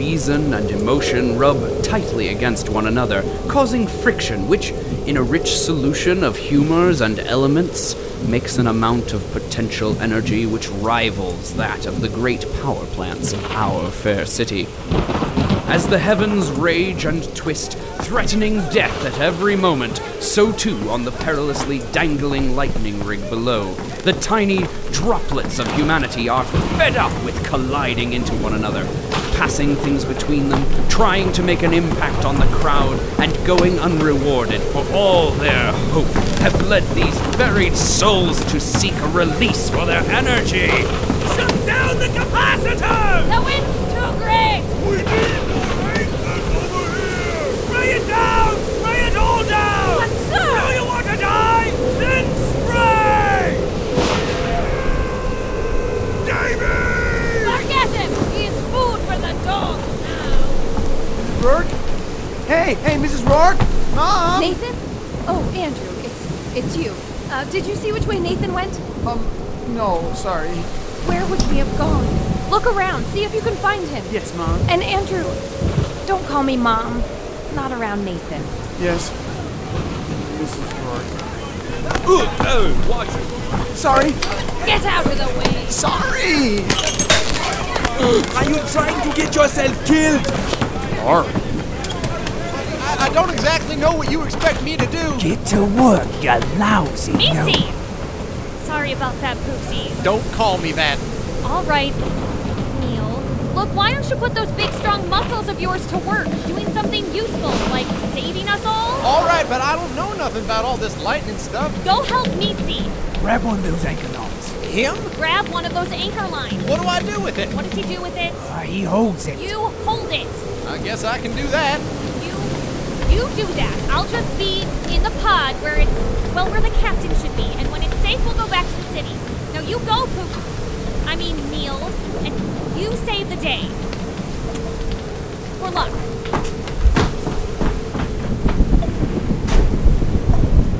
Reason and emotion rub tightly against one another, causing friction, which, in a rich solution of humors and elements, makes an amount of potential energy which rivals that of the great power plants of our fair city. As the heavens rage and twist, threatening death at every moment, so too on the perilously dangling lightning rig below. The tiny droplets of humanity are fed up with colliding into one another, passing things between them, trying to make an impact on the crowd, and going unrewarded for all their hope, have led these buried souls to seek a release for their energy. Shut down the capacitor! The wind's too great! We need maintenance over here! Spray it down! Spray it all down! But sir! Do you want to die? Then spray! Davy! Forget him! He is food for the dogs now! Rourke? Hey, hey, Mrs. Rourke? Mom! Nathan? Oh, Andrew, it's it's you. Uh, did you see which way Nathan went? Um, no, sorry. Where would he have gone? Look around, see if you can find him. Yes, Mom. And Andrew, don't call me mom. Not around Nathan. Yes. Mrs. Rourke. Ooh, oh, watch it! Sorry. Get out of the way! Sorry! Are you trying to get yourself killed? I, I don't exactly know what you expect me to do. Get to work, you lousy. no- Sorry about that, Poopsie. Don't call me that. All right, Neal. Look, why don't you put those big, strong muscles of yours to work, doing something useful, like saving us all? All right, but I don't know nothing about all this lightning stuff. Go help Meatsey. Grab one of those anchor lines. Him? Grab one of those anchor lines. What do I do with it? What does he do with it? Uh, he holds it. You hold it. I guess I can do that. You, you do that. I'll just be in the pod where it's, well, where the captain should be. And when it's safe, we'll go back to the city. Now you go, Poop. I mean, Neal. And you save the day. For luck.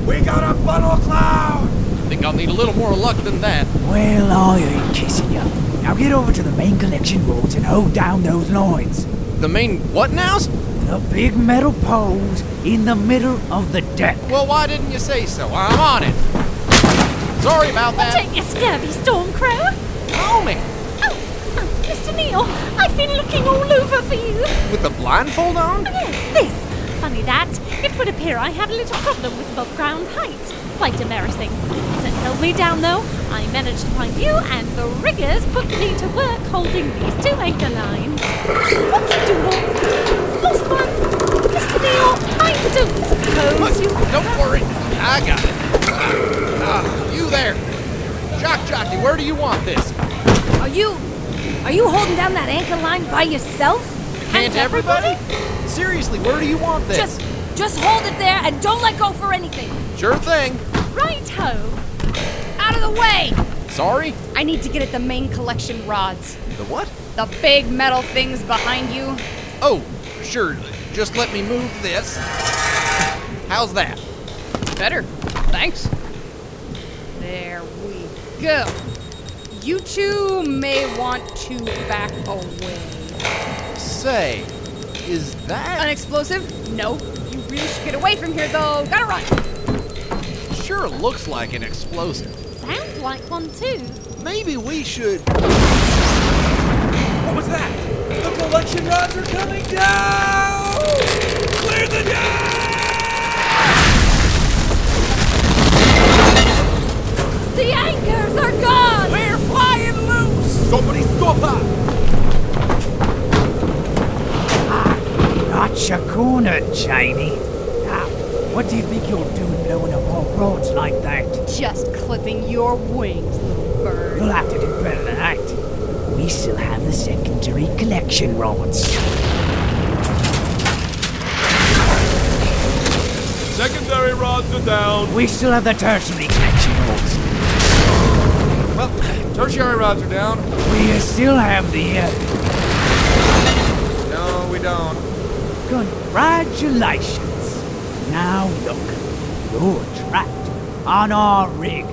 We got a funnel cloud! I think I'll need a little more luck than that. Well, I ain't kissing you. Now get over to the main collection roads and hold down those lines. The main what nows? The big metal poles in the middle of the deck. Well, why didn't you say so? I'm on it. Sorry about that. Take your scurvy, Stormcrow. Oh, man. Oh, oh, Mr. Neal, I've been looking all over for you. With the blindfold on? Oh, yes, this. Funny that. It would appear I had a little problem with above ground height. Quite embarrassing. Hasn't held me down though. I managed to find you, and the riggers put me to work holding these two anchor lines. What's a doodle? Lost one. Mr. Neal, I don't suppose you. Don't worry. I got it. Ah, you there. Jock Jockey, where do you want this? Are you are you holding down that anchor line by yourself? Can't everybody? Seriously, where do you want this? Just just hold it there and don't let go for anything. Sure thing. Right ho. Out of the way! Sorry? I need to get at the main collection rods. The what? The big metal things behind you. Oh, sure. Just let me move this. How's that? Better. Thanks. There we go. You two may want to back away. Say, is that. An explosive? No. You really should get away from here, though. Gotta run. Sure looks like an explosive? Sounds like one too. Maybe we should. What was that? The collection rods are coming down! Clear the deck! The anchors are gone! We're flying loose! Somebody stop her! Ah, not your corner, Jamie. Now, what do you think you're doing blowing up all roads like that? Just clipping your wings, little bird. You'll have to do better than that. We still have the secondary collection rods. Secondary rods are down. We still have the tertiary connection rods. Well, tertiary rods are down. We still have the. Uh, No, we don't. congratulations. Now look, you're trapped on our rig.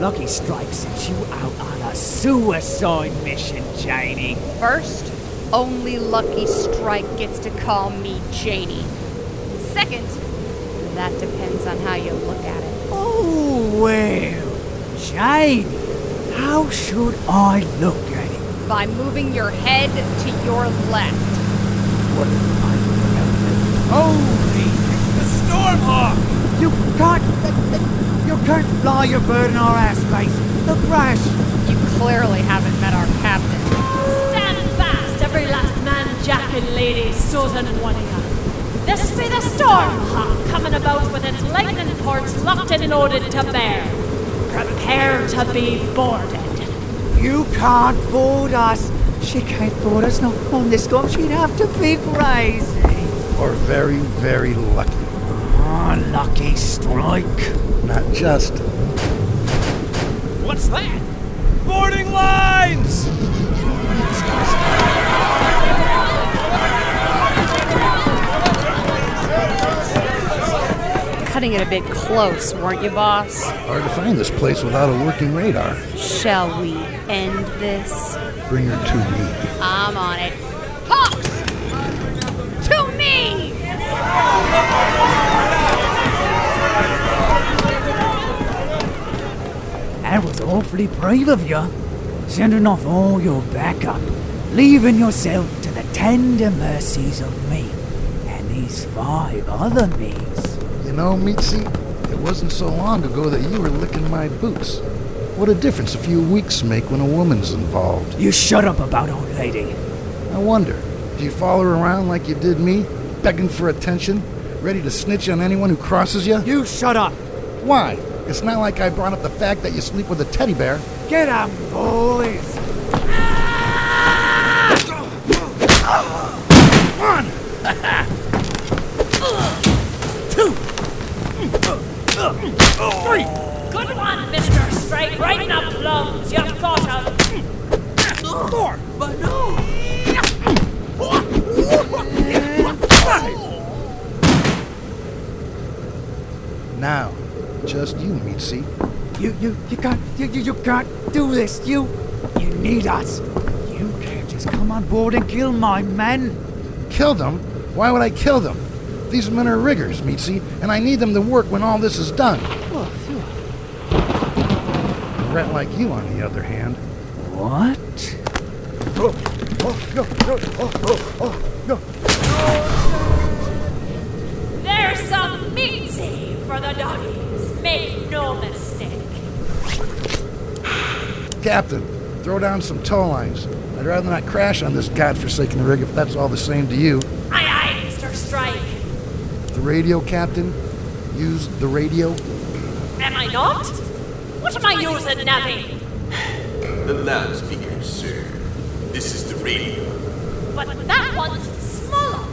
Lucky Strike sent you out on a suicide mission, Janie. First, only Lucky Strike gets to call me Janie. Second, that depends on how you look at it. Oh, well, Janie, how should I look at it? By moving your head to your left. What I Holy, oh, The Stormhawk! you can't, you can't fly your bird in our airspace. The crash. You clearly haven't met our captain. Stand fast, every last man, Jack and Lady Susan Wanigan. This be the Stormhawk coming about with its lightning ports locked in and loaded to bear. Prepare to be boarded. You can't board us. She can't board us. No, on this storm, she'd have to be crazy. Or very, very lucky. Lucky strike. Not just. What's that? Boarding lines! Cutting it a bit close, weren't you, boss? Hard to find this place without a working radar. Shall we end this? Bring her to me. I'm on it. Hawks! To me! That was awfully brave of you. Sending off all your backup, leaving yourself to the tender mercies of me and these five other me's. You know, Meatsey, it wasn't so long ago that you were licking my boots. What a difference a few weeks make when a woman's involved. You shut up about old lady. I wonder, do you follow her around like you did me, begging for attention, ready to snitch on anyone who crosses you? You shut up. Why? It's not like I brought up the fact that you sleep with a teddy bear. Get up, boys. Good one, Mr. Strike. Right in the plums. You've got him. Four! But no! Now, just you, Meatsey. You, you, you can't, you, you, you can't do this. You, you need us. You can't just come on board and kill my men. Kill them? Why would I kill them? These men are riggers, Meatsey, and I need them to work when all this is done. A rat like you, on the other hand. What? Oh, oh, no, no, oh, oh, oh, no. There's some meatsy for the doggies. Make no mistake. Captain, throw down some tow lines. I'd rather not crash on this godforsaken rig if that's all the same to you. Aye, aye, Mr. Strike. The radio, Captain? Use the radio? Am I not? What am I using, Navy? The loudspeaker, sir. This is the radio. But that one's smaller.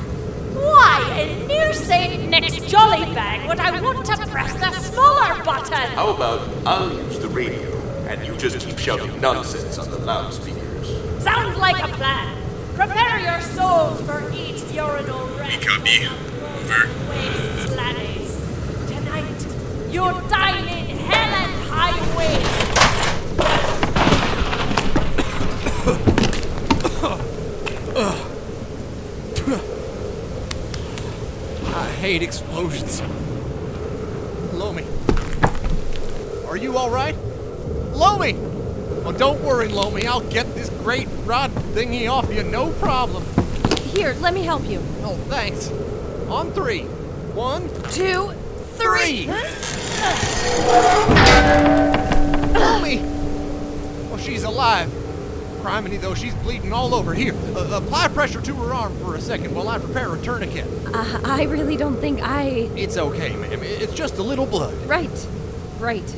Why, in near St. Nick's jolly bag would I want to press the smaller button? How about I'll use the radio, and you just keep shouting nonsense on the loudspeakers? Sounds like a plan. Prepare your souls for each urinal rest. copy. Over. Waste, laddies. Tonight, you dine in hell and highway. I hate explosions. Loamy. You alright? Loamy! Oh, don't worry, Loamy. I'll get this great rod thingy off you, no problem. Here, let me help you. Oh, thanks. On three. One, Two, three! Loamy! Oh, she's alive. Criminy, though, she's bleeding all over. Here, uh, apply pressure to her arm for a second while I prepare a tourniquet. Uh, I really don't think I. It's okay, ma'am. It's just a little blood. Right, right.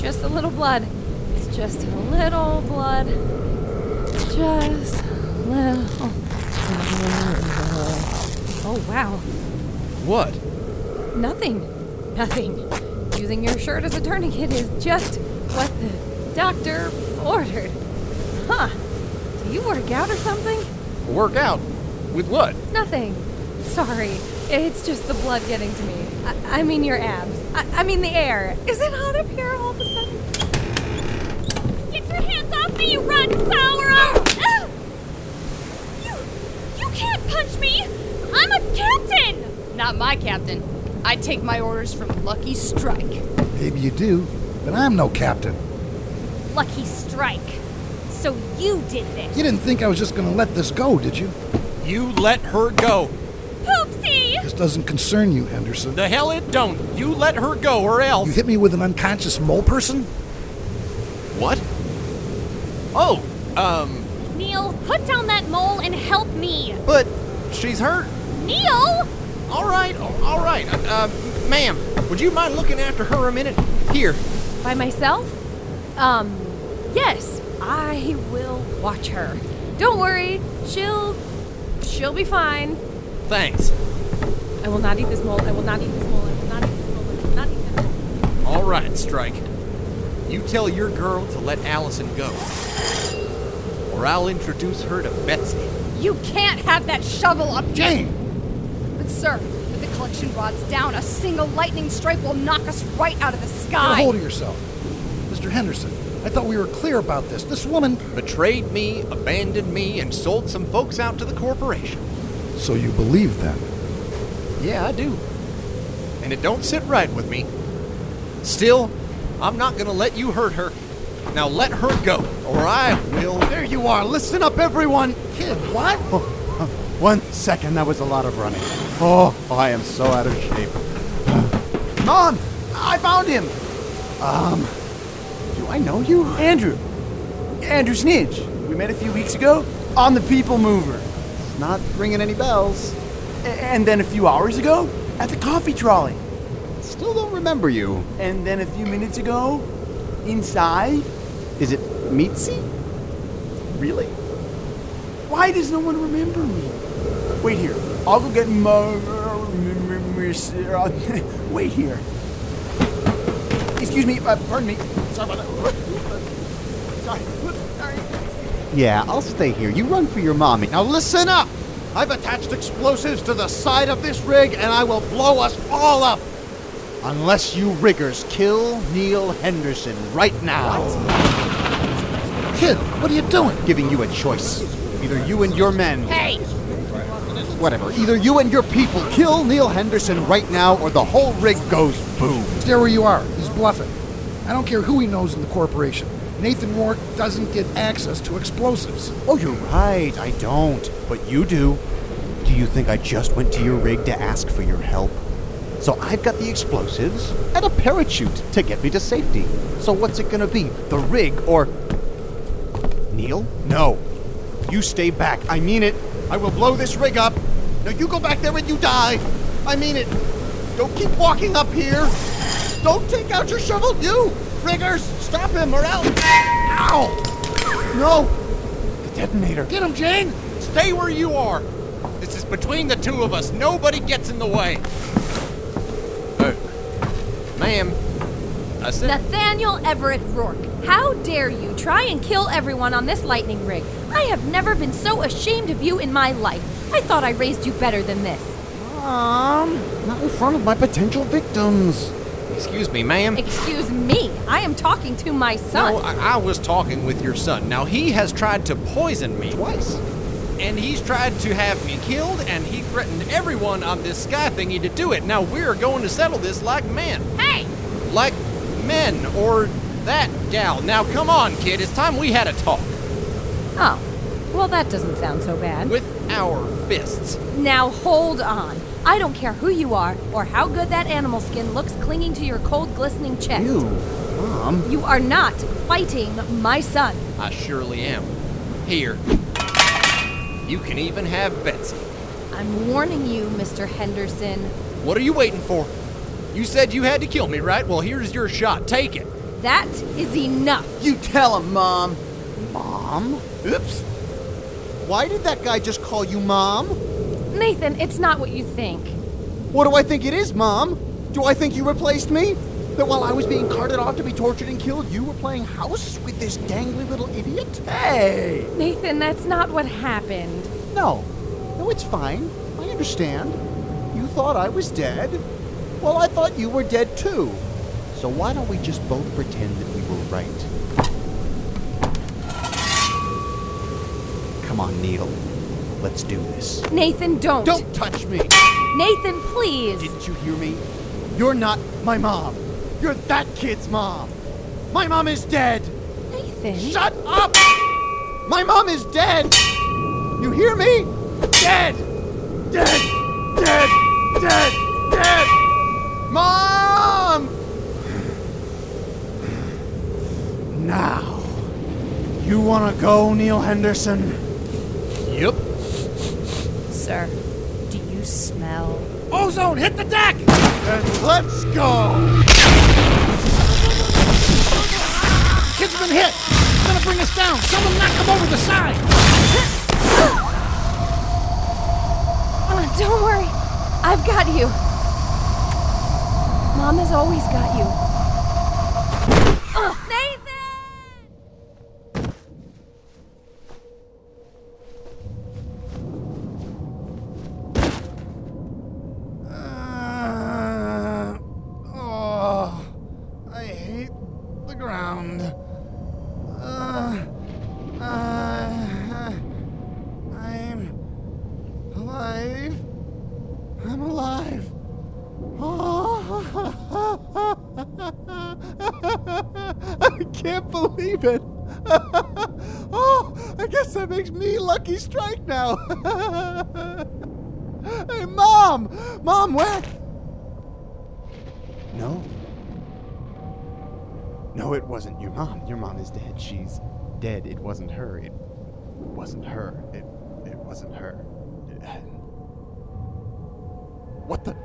Just a little blood. It's just a little blood. Just a little. Oh, wow. What? Nothing. Nothing. Using your shirt as a tourniquet is just what the doctor ordered. Huh. Do you work out or something? Work out? With what? Nothing. Sorry. It's just the blood getting to me. I, I mean, your abs. I, I mean, the air. Is it hot up here all of a sudden? Get your hands off me, you rotten Sauro! Ah! You, you can't punch me! I'm a captain! Not my captain. I take my orders from Lucky Strike. Maybe you do, but I'm no captain. Lucky Strike. So you did this. You didn't think I was just gonna let this go, did you? You let her go. Poopsie! This doesn't concern you, Henderson. The hell it don't. You let her go or else. You hit me with an unconscious mole person? Oh, um, Neal, put down that mole and help me. but she's hurt. Neal! All right, all right. Uh, uh, ma'am, would you mind looking after her a minute? Here. By myself? Um, yes. I will watch her. Don't worry. She'll. She'll be fine. Thanks. I will not eat this mole. I will not eat this mole. I will not eat this mole. I will not eat this mole. All right, Strike. You tell your girl to let Allison go. Or I'll introduce her to Betsy. You can't have that shovel up. Jane! But, sir, with the collection rods down, a single lightning strike will knock us right out of the Get a sky. hold of yourself. Mr. Henderson, I thought we were clear about this. This woman. Betrayed me, abandoned me, and sold some folks out to the corporation. So you believe then? Yeah, I do. And it don't sit right with me. Still, I'm not gonna let you hurt her. Now let her go, or I will. There you are. Listen up, everyone. Kid, what? One second, that was a lot of running. Oh, I am so out of shape. Mom, I found him. Um, do I know you? Andrew. Andrew Snidge. We met a few weeks ago on the People Mover. Not ringing any bells. A- and then a few hours ago at the coffee trolley. Still don't remember you. And then a few minutes ago, inside. Is it Mitzi? Really? Why does no one remember me? Wait here. I'll go get my. Wait here. Excuse me. Uh, pardon me. Sorry about that. Sorry. Sorry. Yeah, I'll stay here. You run for your mommy. Now listen up! I've attached explosives to the side of this rig and I will blow us all up! Unless you riggers kill Neal Henderson right now. Kid, what are you doing? Giving you a choice. Either you and your men. Hey! Whatever. Either you and your people kill Neal Henderson right now or the whole rig goes boom. Stay where you are. He's bluffing. I don't care who he knows in the corporation. Nathan Rourke doesn't get access to explosives. Oh, you're right. I don't. But you do. Do you think I just went to your rig to ask for your help? So I've got the explosives and a parachute to get me to safety. So what's it gonna be? The rig or. Neal? No. You stay back. I mean it. I will blow this rig up. Now you go back there and you die. I mean it. Don't keep walking up here. Don't take out your shovel. You! Riggers, stop him or else. Ow! No! The detonator. Get him, Jane! Stay where you are. This is between the two of us. Nobody gets in the way. Ma'am, I said. Nathaniel Everett Rourke, how dare you try and kill everyone on this lightning rig? I have never been so ashamed of you in my life. I thought I raised you better than this. Mom, not in front of my potential victims. Excuse me, ma'am. Excuse me, I am talking to my son. No, I, I was talking with your son. Now, he has tried to poison me. Twice. And he's tried to have me killed, and he threatened everyone on this sky thingy to do it. Now, we're going to settle this like men. Hey! Men, or that gal. Now, come on, kid. It's time we had a talk. Oh, well, that doesn't sound so bad. With our fists. Now hold on. I don't care who you are or how good that animal skin looks clinging to your cold, glistening chest. You, Mom. You are not fighting my son. I surely am. Here. You can even have Betsy. I'm warning you, Mr. Henderson. What are you waiting for? You said you had to kill me, right? Well, here's your shot. Take it. That is enough. You tell him, Mom. Mom? Oops. Why did that guy just call you Mom? Nathan, it's not what you think. What do I think it is, Mom? Do I think you replaced me? That while I was being carted off to be tortured and killed, you were playing house with this dangly little idiot? Hey! Nathan, that's not what happened. No. No, it's fine. I understand. You thought I was dead. Well, I thought you were dead too. So why don't we just both pretend that we were right? Come on, Neal. Let's do this. Nathan, don't. Don't touch me! Nathan, please. Didn't you hear me? You're not my mom. You're that kid's mom. My mom is dead. Nathan. Shut up! My mom is dead! You hear me? Dead! Dead! Dead! Dead! Dead! Mom! Now, you want to go, Neal Henderson? Yep. Sir, do you smell? Ozone, hit the deck! And let's go! Kid's been hit! It's gonna bring us down! Someone knock him over the side! Uh, don't worry. I've got you. Mom has always got you. Can't believe it. oh, I guess that makes me lucky strike now. hey, mom, mom, where? No. No, it wasn't your mom. Your mom is dead. She's dead. It wasn't her. It wasn't her. It it wasn't her. It- what the? Oh,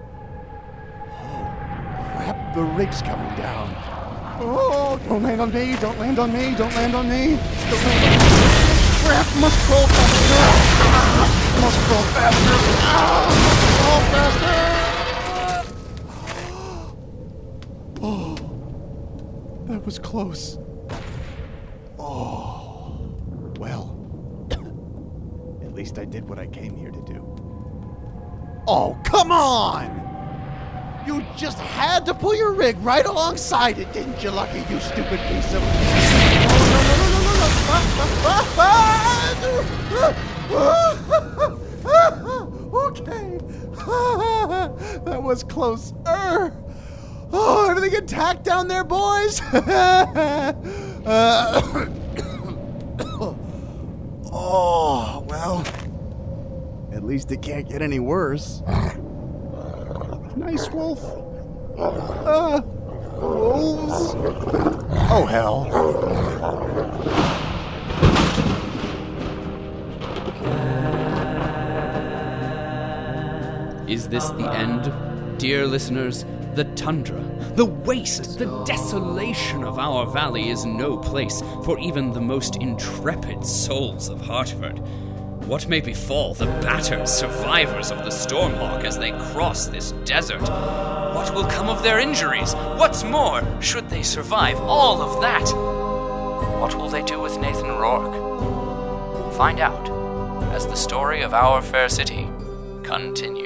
crap! The rig's coming down. Oh, don't land on me! Don't land on me! Don't land on me! Don't land on me! Crap! Must crawl faster! Ah, Must crawl faster! Ah, must crawl faster! Oh, that was close. Oh, well. At least I did what I came here to do. Oh, come on! You just had to pull your rig right alongside it, didn't you, Lucky, you stupid piece of. okay. that was close. Oh, everything intact down there, boys? Uh, oh, well. At least it can't get any worse. Nice wolf. Uh, wolves. Oh, hell. Is this the end? Dear listeners, the tundra, the waste, the desolation of our valley is no place for even the most intrepid souls of Hartford. What may befall the battered survivors of the Stormhawk as they cross this desert? What will come of their injuries? What's more, should they survive all of that? What will they do with Nathan Rourke? Find out as the story of our fair city continues.